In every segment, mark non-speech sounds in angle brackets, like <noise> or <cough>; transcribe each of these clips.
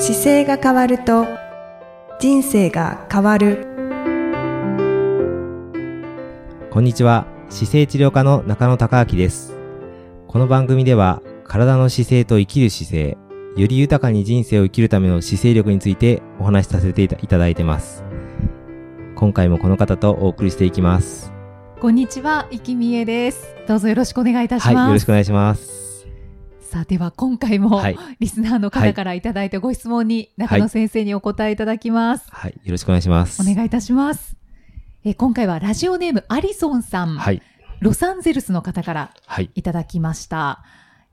姿勢が変わると人生が変わる。こんにちは。姿勢治療科の中野孝明です。この番組では体の姿勢と生きる姿勢より豊かに人生を生きるための姿勢力についてお話しさせていただいてます。今回もこの方とお送りしていきます。こんにちは、いきみえです。どうぞよろしくお願いいたします。はいよろしくお願いしますさあ、では今回も、はい。リスナーの方からいただいたご質問に、中野先生にお答えいただきます。はい。よろしくお願いします。お願いいたします。え今回はラジオネームアリソンさん、はい。ロサンゼルスの方からはい。いただきました。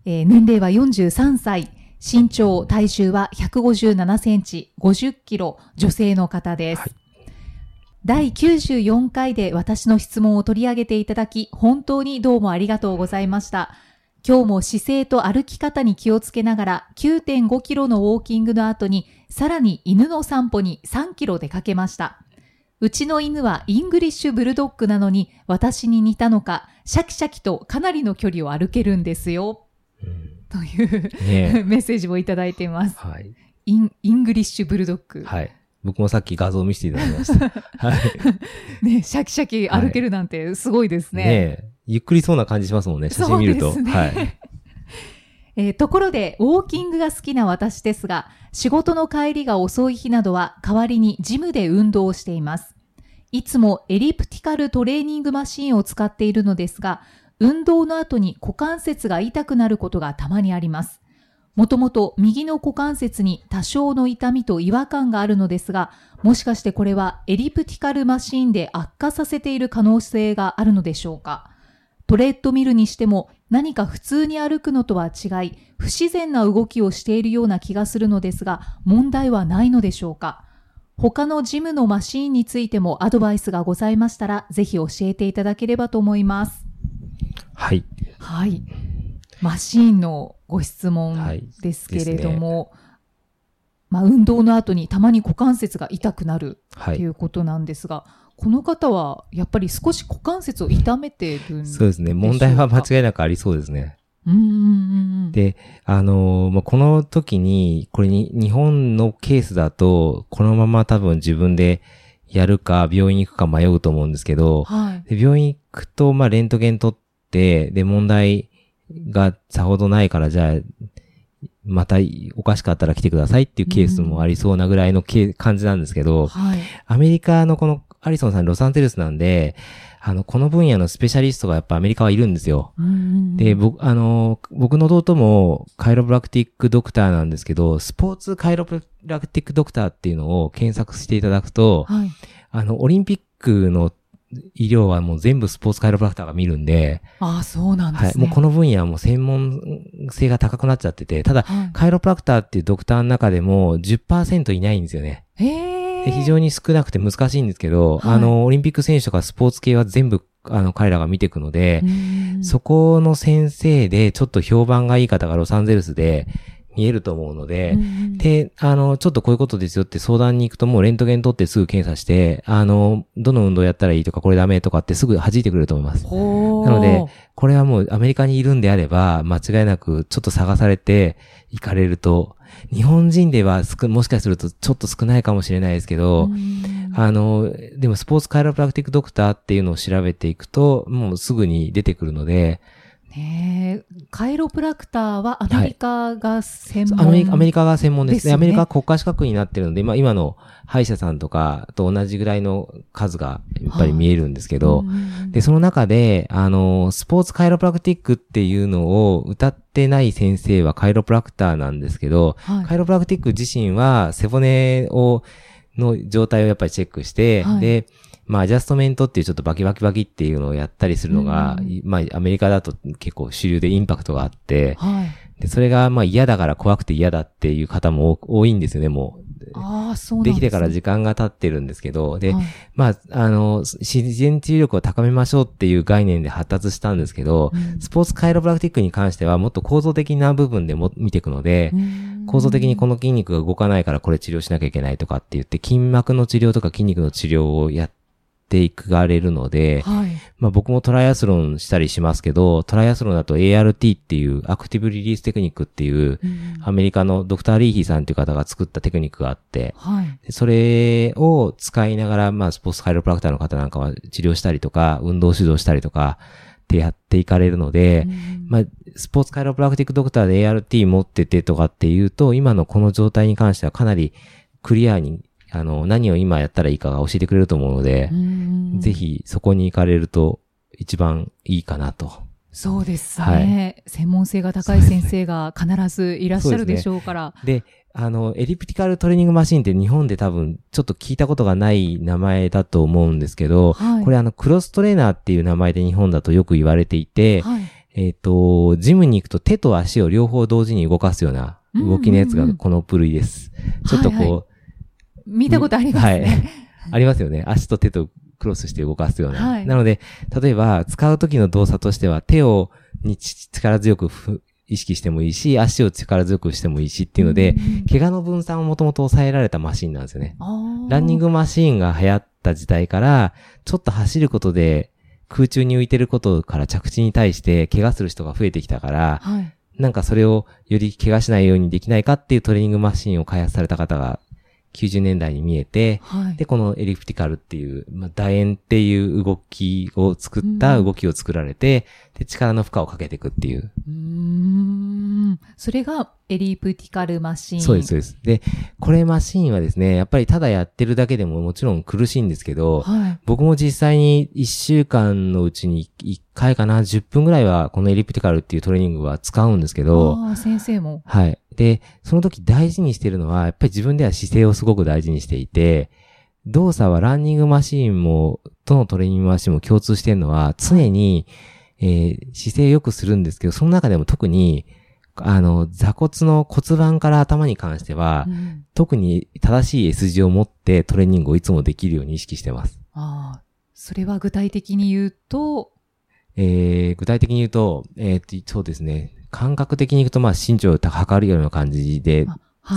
えー年齢は43歳、身長、体重は157センチ、50キロ、女性の方です。はい。第94回で私の質問を取り上げていただき、本当にどうもありがとうございました。今日も姿勢と歩き方に気をつけながら9.5キロのウォーキングの後に、さらに犬の散歩に3キロ出かけました。うちの犬はイングリッシュブルドッグなのに私に似たのか、シャキシャキとかなりの距離を歩けるんですよ。という、ね <laughs> メッセージをいただいています。はいインイングリッシュブルドッグ。はい僕もさっき画像を見せていただきましたはいね、シャキシャキ歩けるなんてすごいですね。ねえゆっくりそうな感じしますもんね写真見ると、ねはい <laughs> えーところで、ウォーキングが好きな私ですが、仕事の帰りが遅い日などは代わりにジムで運動をしています。いつもエリプティカルトレーニングマシンを使っているのですが、運動の後に股関節が痛くなることがたまにあります。もともと右の股関節に多少の痛みと違和感があるのですが、もしかしてこれはエリプティカルマシンで悪化させている可能性があるのでしょうか？トレッドミルにしても何か普通に歩くのとは違い、不自然な動きをしているような気がするのですが、問題はないのでしょうか？他のジムのマシーンについてもアドバイスがございましたら、ぜひ教えていただければと思います。はいはい。マシーンのご質問はいですけれども、まあ、運動の後にたまに股関節が痛くなるはいということなんですが、この方はやっぱり少し股関節を痛めてるんでしょうか？そうですね問題は間違いなくありそうですねうんうんうんうん。で、あのーまあ、この時に、これに、日本のケースだと、このまま多分自分でやるか、病院行くか迷うと思うんですけど、はい。で病院行くと、まあ、レントゲン取って、で、問題がさほどないから、じゃあ、またおかしかったら来てくださいっていうケースもありそうなぐらいのケ感じなんですけど、はい。アメリカのこのアリソンさんロサンゼルスなんで、あの、この分野のスペシャリストがやっぱアメリカはいるんですよ。で、僕、あの、僕の弟もカイロプラクティックドクターなんですけど、スポーツカイロプラクティックドクターっていうのを検索していただくと、はい。あの、オリンピックの医療はもう全部スポーツカイロプラクターが見るんで、ああ、そうなんではい、すね。もうこの分野はもう専門性が高くなっちゃってて、ただ、はいカイロプラクターっていうドクターの中でも10%いないんですよね。へえ。で非常に少なくて難しいんですけど、はい。あの、オリンピック選手とかスポーツ系は全部、あの、彼らが見ていくので、うん。そこの先生で、ちょっと評判がいい方がロサンゼルスで見えると思うので、うんで、あの、ちょっとこういうことですよって相談に行くともうレントゲン取ってすぐ検査して、あの、どの運動やったらいいとかこれダメとかってすぐ弾いてくれると思います。なので、これはもうアメリカにいるんであれば、間違いなくちょっと探されて行かれると、日本人では少もしかするとちょっと少ないかもしれないですけど、うん。あの、でもスポーツカイロプラクティックドクターっていうのを調べていくと、もうすぐに出てくるので、ねえカイロプラクターはアメリカが専門、アメリカアメリカが専門です。ですよね。アメリカは国家資格になってるので、まあ今の歯医者さんとかと同じぐらいの数がやっぱり見えるんですけど、うん。で、その中で、あの、スポーツカイロプラクティックっていうのを歌ってない先生はカイロプラクターなんですけど、はい。カイロプラクティック自身は背骨を、の状態をやっぱりチェックして、はい。で、まあ、アジャストメントっていうちょっとバキバキバキっていうのをやったりするのが、うん。まあ、アメリカだと結構主流でインパクトがあって、はい。で、それがまあ嫌だから怖くて嫌だっていう方も多多いんですよね、もう。ああ、そうなんできてから時時間が経ってるんですけど、で、はい。まあ、あの、自然治癒力を高めましょうっていう概念で発達したんですけど、うん。スポーツカイロプラクティックに関してはもっと構造的な部分でも見ていくので、構造的にこの筋肉が動かないからこれ治療しなきゃいけないとかって言って、筋膜の治療とか筋肉の治療をやっっていかれるので、はい。まあ僕もトライアスロンしたりしますけど、トライアスロンだと ART っていうアクティブリリーステクニックっていう、アメリカのドクター・リーヒーさんっていう方が作ったテクニックがあって、はい。でそれを使いながら、まあスポーツカイロプラクターの方なんかは治療したりとか、運動指導したりとかってやっていかれるので、まあ、スポーツカイロプラクティックドクターで ART 持っててとかっていうと、今のこの状態に関してはかなりクリアに、あの、何を今やったらいいかが教えてくれると思うので、ぜ。ひそこに行かれると一番いいかなと。そうですはね。専門性が高い先生が必ずいらっしゃるでしょうから。で、あの、エリプティカルトレーニングマシンって日本で多分ちょっと聞いたことがない名前だと思うんですけど、はい。これあの、クロストレーナーっていう名前で日本だとよく言われていて、はい。えっ、と、ジムに行くと手と足を両方同時に動かすような動きのやつがこの部類です。ちょっとこう、はいは見たことありますはいね。<laughs> ありますよね。足と手とクロスして動かすような。はいなので、例えば使う時の動作としては手をにち力強くふ意識してもいいし、足を力強くしてもいいしっていうので、怪我の分散をもともと抑えられたマシンなんですよね。ランニングマシーンが流行った時代から、ちょっと走ることで空中に浮いてることから着地に対して怪我する人が増えてきたから、はい。なんかそれをより怪我しないようにできないかっていうトレーニングマシンを開発された方が90年代に見えて、はい。で、このエリプティカルっていう、まあ、楕円っていう動きを作った動きを作られて、で、力の負荷をかけていくっていう。うーん。それがエリプティカルマシン。そうです、そうです。で、これマシンはですね、やっぱりただやってるだけでももちろん苦しいんですけど、はい。僕も実際に1週間のうちに1回かな、10分ぐらいはこのエリプティカルっていうトレーニングは使うんですけど、ああ、先生も。はい。で、その時大事にしてるのは、やっぱり自分では姿勢をすごく大事にしていて、動作はランニングマシーンも、どのトレーニングマシーンも共通してるのは、常に、えー姿勢を良くするんですけど、その中でも特に、あの、座骨の骨盤から頭に関しては、うん特に正しい S 字を持ってトレーニングをいつもできるように意識してます。ああ、それは具体的に言うと、えー具体的に言うと、えーとそうですね。感覚的に言うと、まあ、身長を測るような感じで、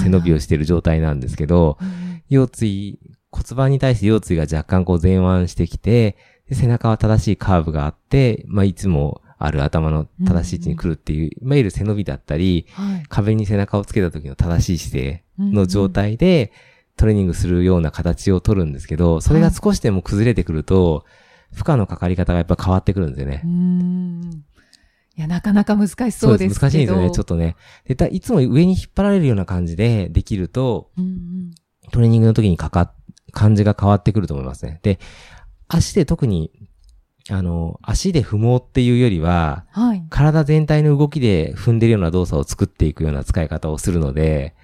背伸びをしている状態なんですけど、うん腰椎、骨盤に対して腰椎が若干こう前腕してきて、で背中は正しいカーブがあって、まあ、いつもある頭の正しい位置に来るっていう、いわゆる背伸びだったり、はい。壁に背中をつけた時の正しい姿勢の状態で、トレーニングするような形を取るんですけど、それが少しでも崩れてくると、負荷のかかり方がやっぱ変わってくるんですよねう。ん。いや、なかなか難しそうですけど。難しいんですよね、ちょっとね。で、だいつも上に引っ張られるような感じでできると、うんうんトレーニングの時にかかっ、感じが変わってくると思いますね。で、足で特に、あの、足で踏もうっていうよりは、はい。体全体の動きで踏んでるような動作を作っていくような使い方をするので、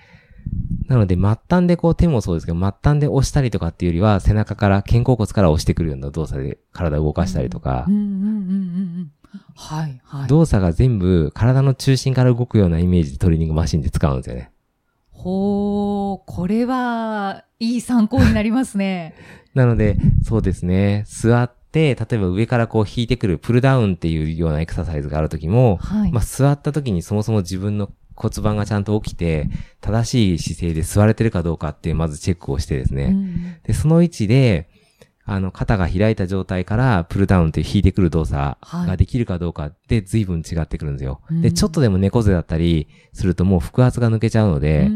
なので、末端でこう手もそうですけど、末端で押したりとかっていうよりは、背中から、肩甲骨から押してくるような動作で体を動かしたりとかうん、うんうんうんうん。はい、はい。動作が全部体の中心から動くようなイメージでトレーニングマシンで使うんですよね。ほー、これは、いい参考になりますね。<laughs> なので、そうですね。座って、例えば上からこう引いてくるプルダウンっていうようなエクササイズがあるときも、はい。まあ座ったときにそもそも自分の骨盤がちゃんと起きて、正しい姿勢で座れてるかどうかっていうまずチェックをしてですね。うんで、その位置で、あの、肩が開いた状態から、プルダウンっていう引いてくる動作ができるかどうかで随分違ってくるんですよ。うんで、ちょっとでも猫背だったりするともう腹圧が抜けちゃうので、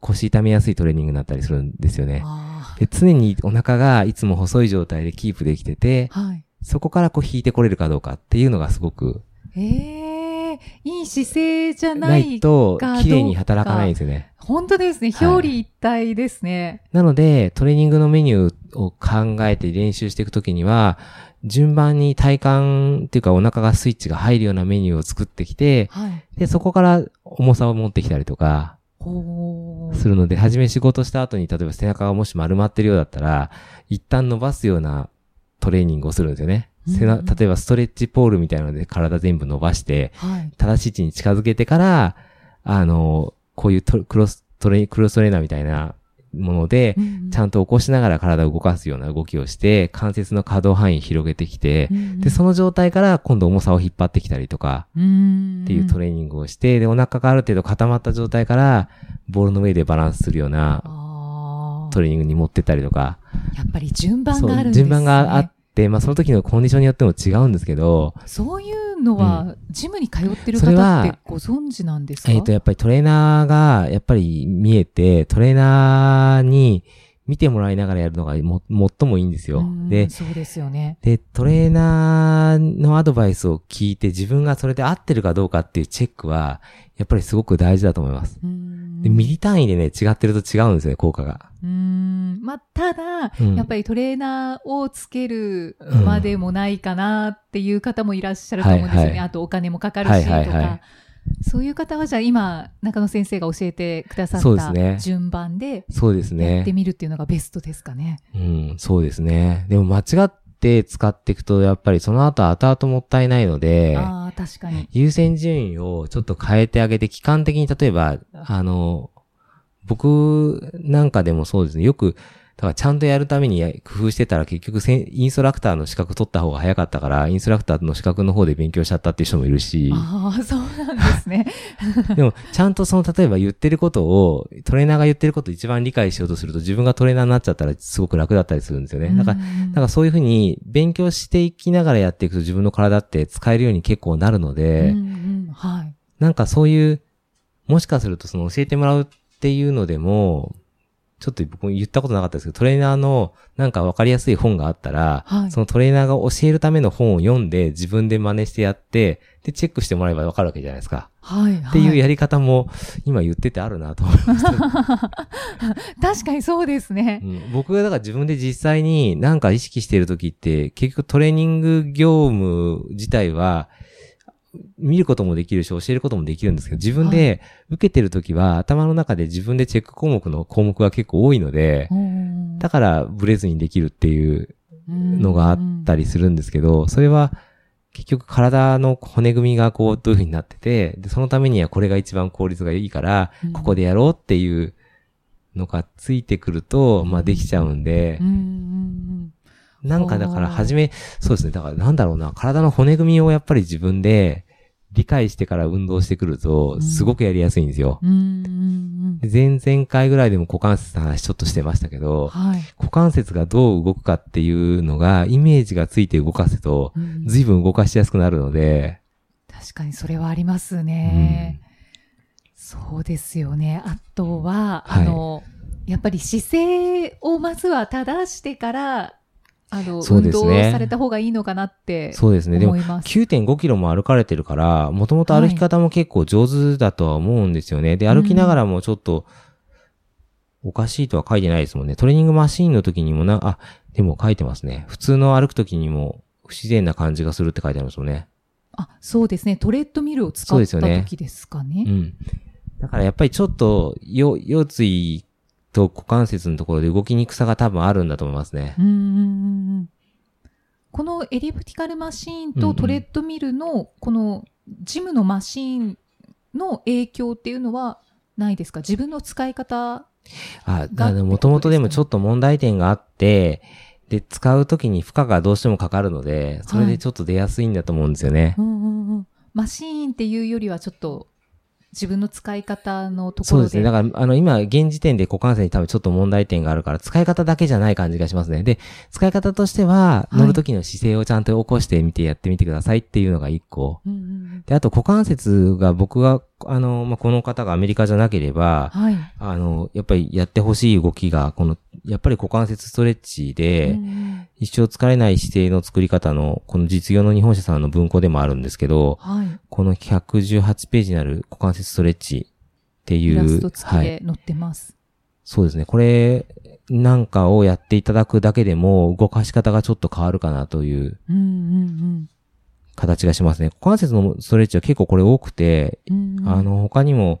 腰痛めやすいトレーニングになったりするんですよね。あで、常にお腹がいつも細い状態でキープできてて、ーはい。そこからこう引いてこれるかどうかっていうのがすごくええいい姿勢じゃなないい。と綺麗に働かないんですよね。本当ですね。はい表裏一体ですね。なので、トレーニングのメニューを考えて練習していくときには、順番に体幹っていうかお腹がスイッチが入るようなメニューを作ってきて、はい。で、そこから重さを持ってきたりとか。するので、はじめ仕事した後に例えば背中がもし丸まってるようだったら、一旦伸ばすようなトレーニングをするんですよね。背なうん例えばストレッチポールみたいなので体全部伸ばして、はい。正しい位置に近づけてから、あの、こういうトクロストレ、クロストレーナーみたいなもので、ちゃんんと起こしながら体を動かすような動きをして、関節の可動範囲広げてきて、で、その、の状態から今度重さを引っ張ってきたりとか、うんっていうトレーニングをして、で、お腹がある程度固まった状態から、ボールの上でバランスするようなあトレーニングに持ってったりとか。やっぱり順番があるんですね。順番があって、まあその時のコンディションによっても違うんですけど、そういうのは、ジムに通ってる方はってご存知なんですか？えっ、と、やっぱりトレーナーが、やっぱり見えて、トレーナーに見てもらいながらやるのがも、最もいいんですよう。んで、そうですよね。で、トレーナーのアドバイスを聞いて自分がそれで合ってるかどうかっていうチェックは、やっぱりすごく大事だと思います。うんで、ミリ単位でね、違ってると違うんですよね、効果が。うん。まあ、ただ、うんやっぱりトレーナーをつけるまでもないかなっていう方もいらっしゃると思うんですよね。はいはいあとお金もかかるしとか。はいはいはいそういう方はじゃあ今、中野先生が教えてくださった順番でそうですやっねて。みるっていうのがベストですかね。うん、そうですね。でも間違って使っていくと、やっぱりその後後々もったいないので、ああ、確かに。優先順位をちょっと変えてあげて、期間的に例えば、あの、僕なんかでもそうですね、よく、だからちゃんとやるためにや工夫してたら結局インストラクターの資格取った方が早かったから、インストラクターの資格の方で勉強しちゃったっていう人もいるし、ああ、そうなんですね。<laughs> <laughs> でもちゃんとその例えば言ってることを、トレーナーが言ってることを一番理解しようとすると自分がトレーナーになっちゃったらすごく楽だったりするんですよね。だからからそういうふうに勉強していきながらやっていくと自分の体って使えるように結構なるので、うんうんはい。なんかそういう、もしかするとその教えてもらうっていうのでも、ちょっと僕も言ったことなかったですけど、トレーナーのなんかわかりやすい本があったら、はいそのトレーナーが教えるための本を読んで自分で真似してやって、で、チェックしてもらえばわかるわけじゃないですか。はい。っていうはやり方も今言っててあるなと思いました。<laughs> 確かにそうですねう。ん僕がだから自分で実際になんか意識している時って、結局トレーニング業務自体は、見ることもできるし、教えることもできるんですけど、自分で受けてる時は、頭の中で自分でチェック項目の項目が結構多いので、うん。だからブレずにできるっていうのがあったり。りするんですけど、それは結局体の骨組みがこうどういう風になってて、で、そのためにはこれが一番効率がいいからうん、ここでやろうっていうのがついてくると、まあできちゃうんでなんかだから初め、そうですね。だからなんだろうな、体の骨組みをやっぱり自分で理解してから運動してくるうと、んすごくやりやすいんですよ。うん前々回ぐらいでも股関節の話ちょっとしてましたけど、はい。股関節がどう動くかっていうのが、イメージがついて動かすと、うん随分動かしやすくなるので、確かにそれはありますね。そうですよね。あとは、はいあの、やっぱり姿勢をまずは正してから、あの、運そうですね動された方がいいのかなってそうですね。でも思います。9.5キロも歩かれてるから、もともと歩き方も結構上手だとは思うんですよね。で、歩きながらもちょっと、おかしいとは書いてないですもんね。トレーニングマシーンの時にもな、あ、でも書いてますね。普通の歩く時にも不自然な感じがするって書いてありますもんね。あ、そうですね。トレッドミルを使ったそうですよね時ですかね。うん。だからやっぱりちょっと、よ、腰椎と股関節のところで動きにくさが多分あるんだと思いますね。このエリプティカルマシーンとトレッドミルのこのジムのマシーンの影響っていうのはないですか？自分の使い方あ、があの、もともとでもちょっと問題点があって、で、使うときに負荷がどうしてもかかるので、それでちょっと出やすいんだと思うんですよね。うんうんうん。マシーンっていうよりはちょっと自分の使い方のところで。そうですね。だから、あの、今、現時点で股関節に多分ちょっと問題点があるから、使い方だけじゃない感じがしますね。で、使い方としては、はい乗るときの姿勢をちゃんと起こしてみてやってみてくださいっていうのが一個。うんうんうんで、あと股関節が僕が、あの、まあ、この方がアメリカじゃなければ、はい。あの、やっぱりやってほしい動きが、この、やっぱり股関節ストレッチで、うんうん一生疲れない姿勢の作り方の、この実業の日本社さんの文庫でもあるんですけど、はい。この118ページになる股関節ストレッチっていイラスう、ト付きはい。で載ってます。そうですね。これなんかをやっていただくだけでも、動かし方がちょっと変わるかなといううんうん形がしますね。股関節のストレッチは結構これ多くて。あの、他にも、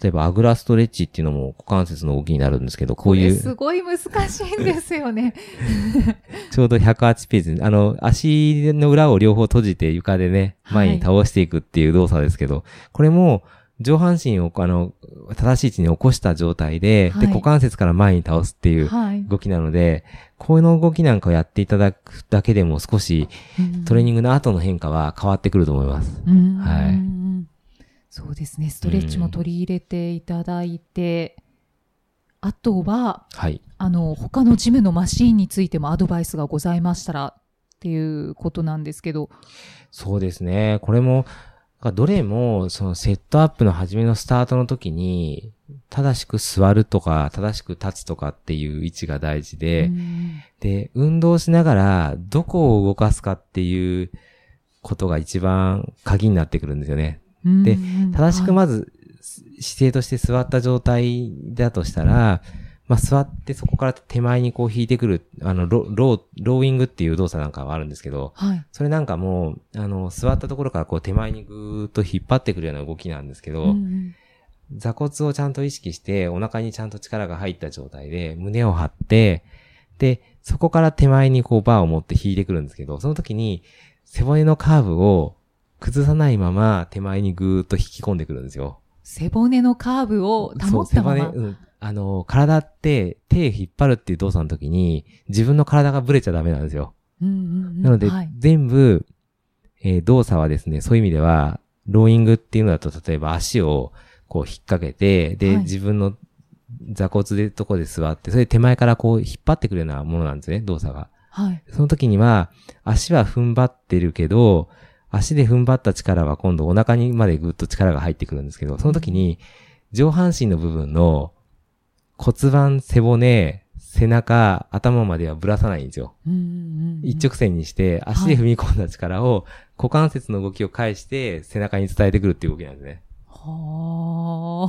例えば、あぐらストレッチっていうのも股関節の動きになるんですけど、こういう、すごい難しいんですよね。<laughs> ちょうど108ページに、あの、足の裏を両方閉じて床でね、はい前に倒していくっていう動作ですけど、これも、上半身を、あの、正しい位置に起こした状態で、はいで、股関節から前に倒すっていうはい。動きなので、こういうの動きなんかをやっていただくだけでも少し、トレーニングの後の変化は変わってくると思います。うんはいうんそうですね。ストレッチも取り入れていただいて、あとは、はい。あの、他のジムのマシーンについてもアドバイスがございましたらっていうことなんですけど。そうですね。これも、どれも、そのセットアップの初めのスタートの時に、正しく座るとか、正しく立つとかっていう位置が大事で、うん。で、運動しながら、どこを動かすかっていうことが一番鍵になってくるんですよね。でうん正しくはいまず、姿勢として座った状態だとしたら、まあ、座ってそこから手前にこう引いてくる、あの、ロロー、ローイングっていう動作なんかはあるんですけど、はい。それなんかもう、あの、座ったところからこう手前にぐーっと引っ張ってくるような動きなんですけど、うん座骨をちゃんと意識して、お腹にちゃんと力が入った状態で、胸を張って、で、そこから手前にこうバーを持って引いてくるんですけど、その時に背骨のカーブを崩さないまま手前にぐーっと引き込んでくるんですよ。背骨のカーブを保ったまま。そう背骨、うん。あの、体って手引っ張るっていう動作の時に、自分の体がブレちゃダメなんですよ。うんうんうんなので、はい全部、えー動作はですね、そういう意味では、ローイングっていうのだと、例えば足をこう引っ掛けて、で、はい自分の座骨でとこで座って、それで手前からこう引っ張ってくるようなものなんですね、動作が。はい。その時には、足は踏ん張ってるけど、足で踏ん張った力は今度お腹にまでぐっと力が入ってくるんですけど、その時に、上半身の部分の骨盤、背骨、背中、頭まではぶらさないんですよ。うんうんうん一直線にして、足で踏み込んだ力を、股関節の動きを返して、背中に伝えてくるっていう動きなんですね。は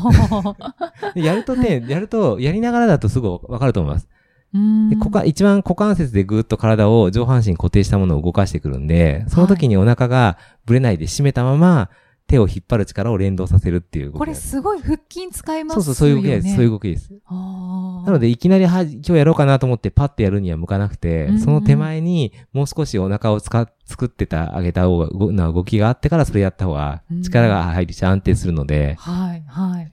あ。でやるとね、やると、やりながらだとすぐわかると思います。うんで股関一番股関節でぐーっと体を上半身固定したものを動かしてくるんで、その時にお腹がぶれないで締めたまま、手を引っ張る力を連動させるっていう動きこれす。すごい腹筋使いますよね。そうそう、そういう動きです。そういう動きです。なので、いきなりは、今日やろうかなと思ってパッてやるには向かなくて、うんうんその手前にもう少しお腹を使っ、作ってた、あげた方が、ごな動きがあってからそれやった方がうん力が入りし安定するので、はい、はい。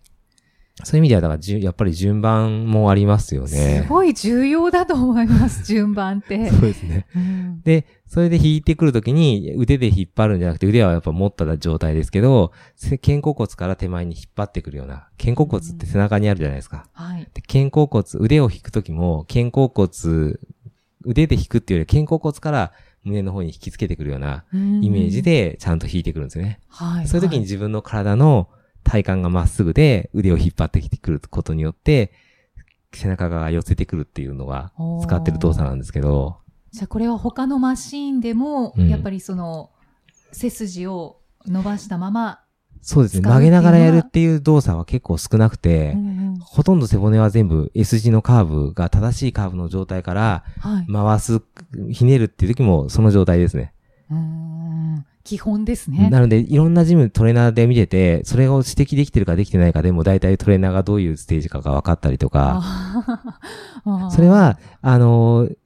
そういう意味では、だからじゅ、やっぱり順番もありますよすね。ごい重要だと思います、順番って。<laughs> そうですね。うんで、それで引いてくるときに腕で引っ張るんじゃなくて腕はやっぱ持った状態ですけど、せ肩甲骨から手前に引っ張ってくるような、肩甲骨って背中にあるじゃないですか。はい。で肩甲骨、腕を引くときも、肩甲骨、腕で引くっていうより肩甲骨から胸の方に引きつけてくるようなイイメージ、でちゃんと引いてくるんですよね。はい。そういう時に自分の体の体幹がまっすぐで腕を引っ張ってきてくることによって、背中が寄せてくるっていうのが使ってる動作なんですけど、じゃあこれは他のマシーンでも、うんやっぱりその、背筋を伸ばしたまま、そうですね。曲げながらやるっていう動作は結構少なくて、うんうんほとんど背骨は全部 S 字のカーブが正しいカーブの状態からはい。回す、ひねるっていう時もその状態ですね。うーん基本ですね。なので、いろんなジムトレーナーで見てて、それを指摘できてるかできてないかでも、大体トレーナーがどういうステージかが分かったりとか、<laughs> それ、は、あのー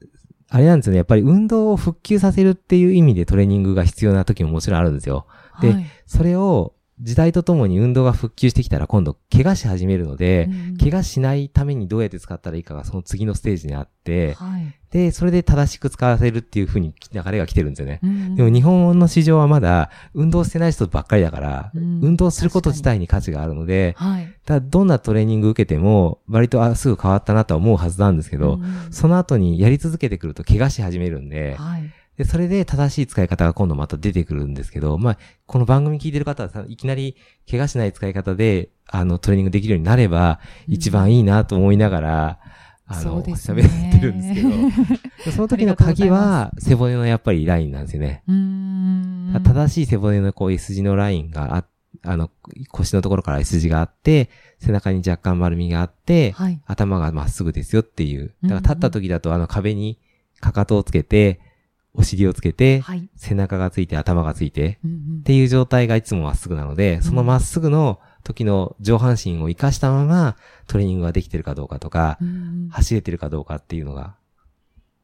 あれなんですよね。やっぱり運動を復旧させるっていう意味でトレーニングが必要な時ももちろんあるんですよ。ではいそれを時代とともに運動が復旧してきたら今度怪我し始めるので、うん怪我しないためにどうやって使ったらいいかがその次のステージにあって、はいで、それで正しく使わせるっていう風に流れが来てるんですよね。うんでも日本の市場はまだ運動してない人ばっかりだから、うん運動すること自体に価値があるので、はい。だからどんなトレーニング受けても割とあすぐ変わったなとは思うはずなんですけど、うんその後にやり続けてくると怪我し始めるんで、はい。で、それで正しい使い方が今度また出てくるんですけど、まあ、この番組聞いてる方はさいきなり怪我しない使い方で、あの、トレーニングできるようになれば、一番いいなと思いながら、あその、うですね喋ってるんですけど、で <laughs> その時の鍵は、背骨のやっぱりラインなんですよね。正しい背骨のこう S 字のラインがあ、あの、腰のところから S 字があって、背中に若干丸みがあって、はい。頭がまっすぐですよっていう。だから立った時だとあの壁にかかとをつけて、お尻をつけて、はい。背中がついて頭がついて、うんうんっていう状態がいつもまっすぐなので、そのまっすぐの時の上半身を活かしたままトレーニングができてるかどうかとか、うん走れてるかどうかっていうのが、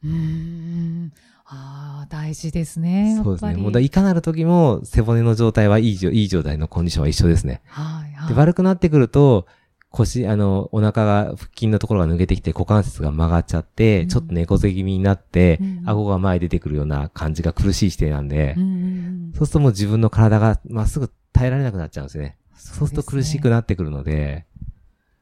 うんうんああ、大事ですね。そうですね。もうだいかなる時も背骨の状態はいいじょいい状態のコンディションは一緒ですね。はい。はいで、悪くなってくると、腰、あの、お腹が、腹筋のところが抜けてきて股関節が曲がっちゃって、うん。ちょっと猫背気味になって、うん顎が前出てくるような感じが苦しい姿勢なんで、うんうんうんそうするともう自分の体がまっすぐ耐えられなくなっちゃうんですよね。そうすると苦しくななってくるので、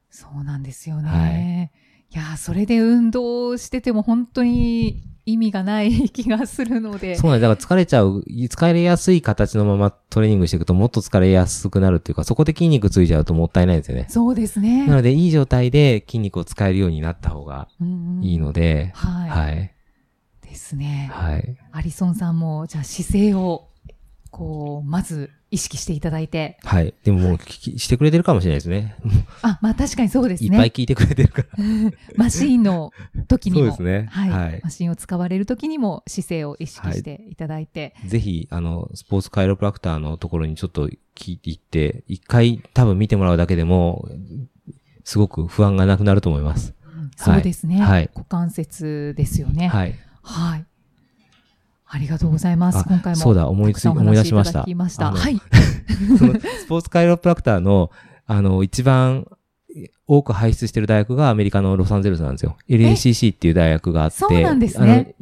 そうなんですよね。い、やー、それで運動してても本当に意味がない気がするので。そうなんです。だから疲れちゃう、疲れやすい形のままトレーニングしていくともっと疲れやすくなるっていうか、そこで筋肉ついちゃうともったいないですよね。そうですね。なので、いい状態で筋肉を使えるようになった方がうんうんいいので、はい。はい。ですね。はい。アリソンさんも、じゃあ姿勢を、こう、まず意識していただいて。はい。でももう聞きしてくれてるかもしれないですね。あ、まあ確かにそうですいっぱいね。聞いてくれてるから。<laughs> マシーンの時にも。そうですねはい。はいマシーンを使われる時にも姿勢を意識していただいて。ぜひ、あの、スポーツカイロプラクターのところにちょっと聞いていって、一回多分見てもらうだけでも、すごく不安がなくなると思います。そうですね。はい股関節ですよね。はい。はい。ありがとうございます。あ今回も。そうだ思いつ思い出しましたました。はい。<laughs> そのスポーツカイロプラクターの、あの、一番多く輩出してる大学がアメリカのロサンゼルスなんですよ。LACC っていう大学があって。そうなんですね。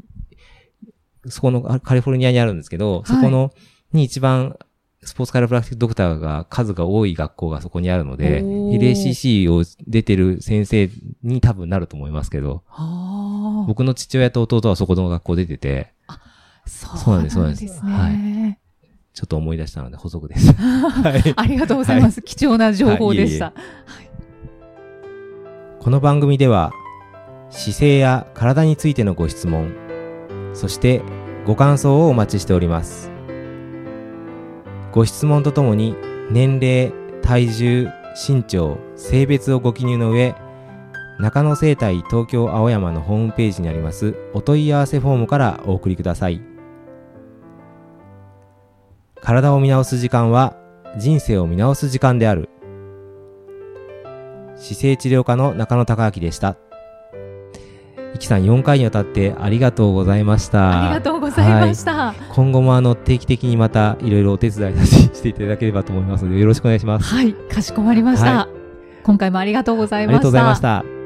そこのあカリフォルニアにあるんですけど、そこの、に一番スポーツカイロプラクティックドクターが数が多い学校がそこにあるので、LACC を出てる先生に多分なると思いますけど。僕の父親と弟はそこの学校出てて、そうなんですそうなんですね。なんちょっと思い出したので補足です。<laughs> はい。ありがとうございます。貴重な情報でした。この番組では姿勢や体についてのご質問そしてご感想をお待ちしておりますご質問とともに年齢体重身長性別をご記入の上中野生態東京青山のホームページにありますお問い合わせフォームからお送りください体を見直す時間は人生を見直す時間である姿勢治療科の中野孝明でした。いきさん4回にわたってありがとうございました。ありがとうございました。はい今後もあの定期的にまたいろいろお手伝いさせていただければと思いますのでよろしくお願いします。はい、かしこまりました。は今回もありがとうございました。ありがとうございました。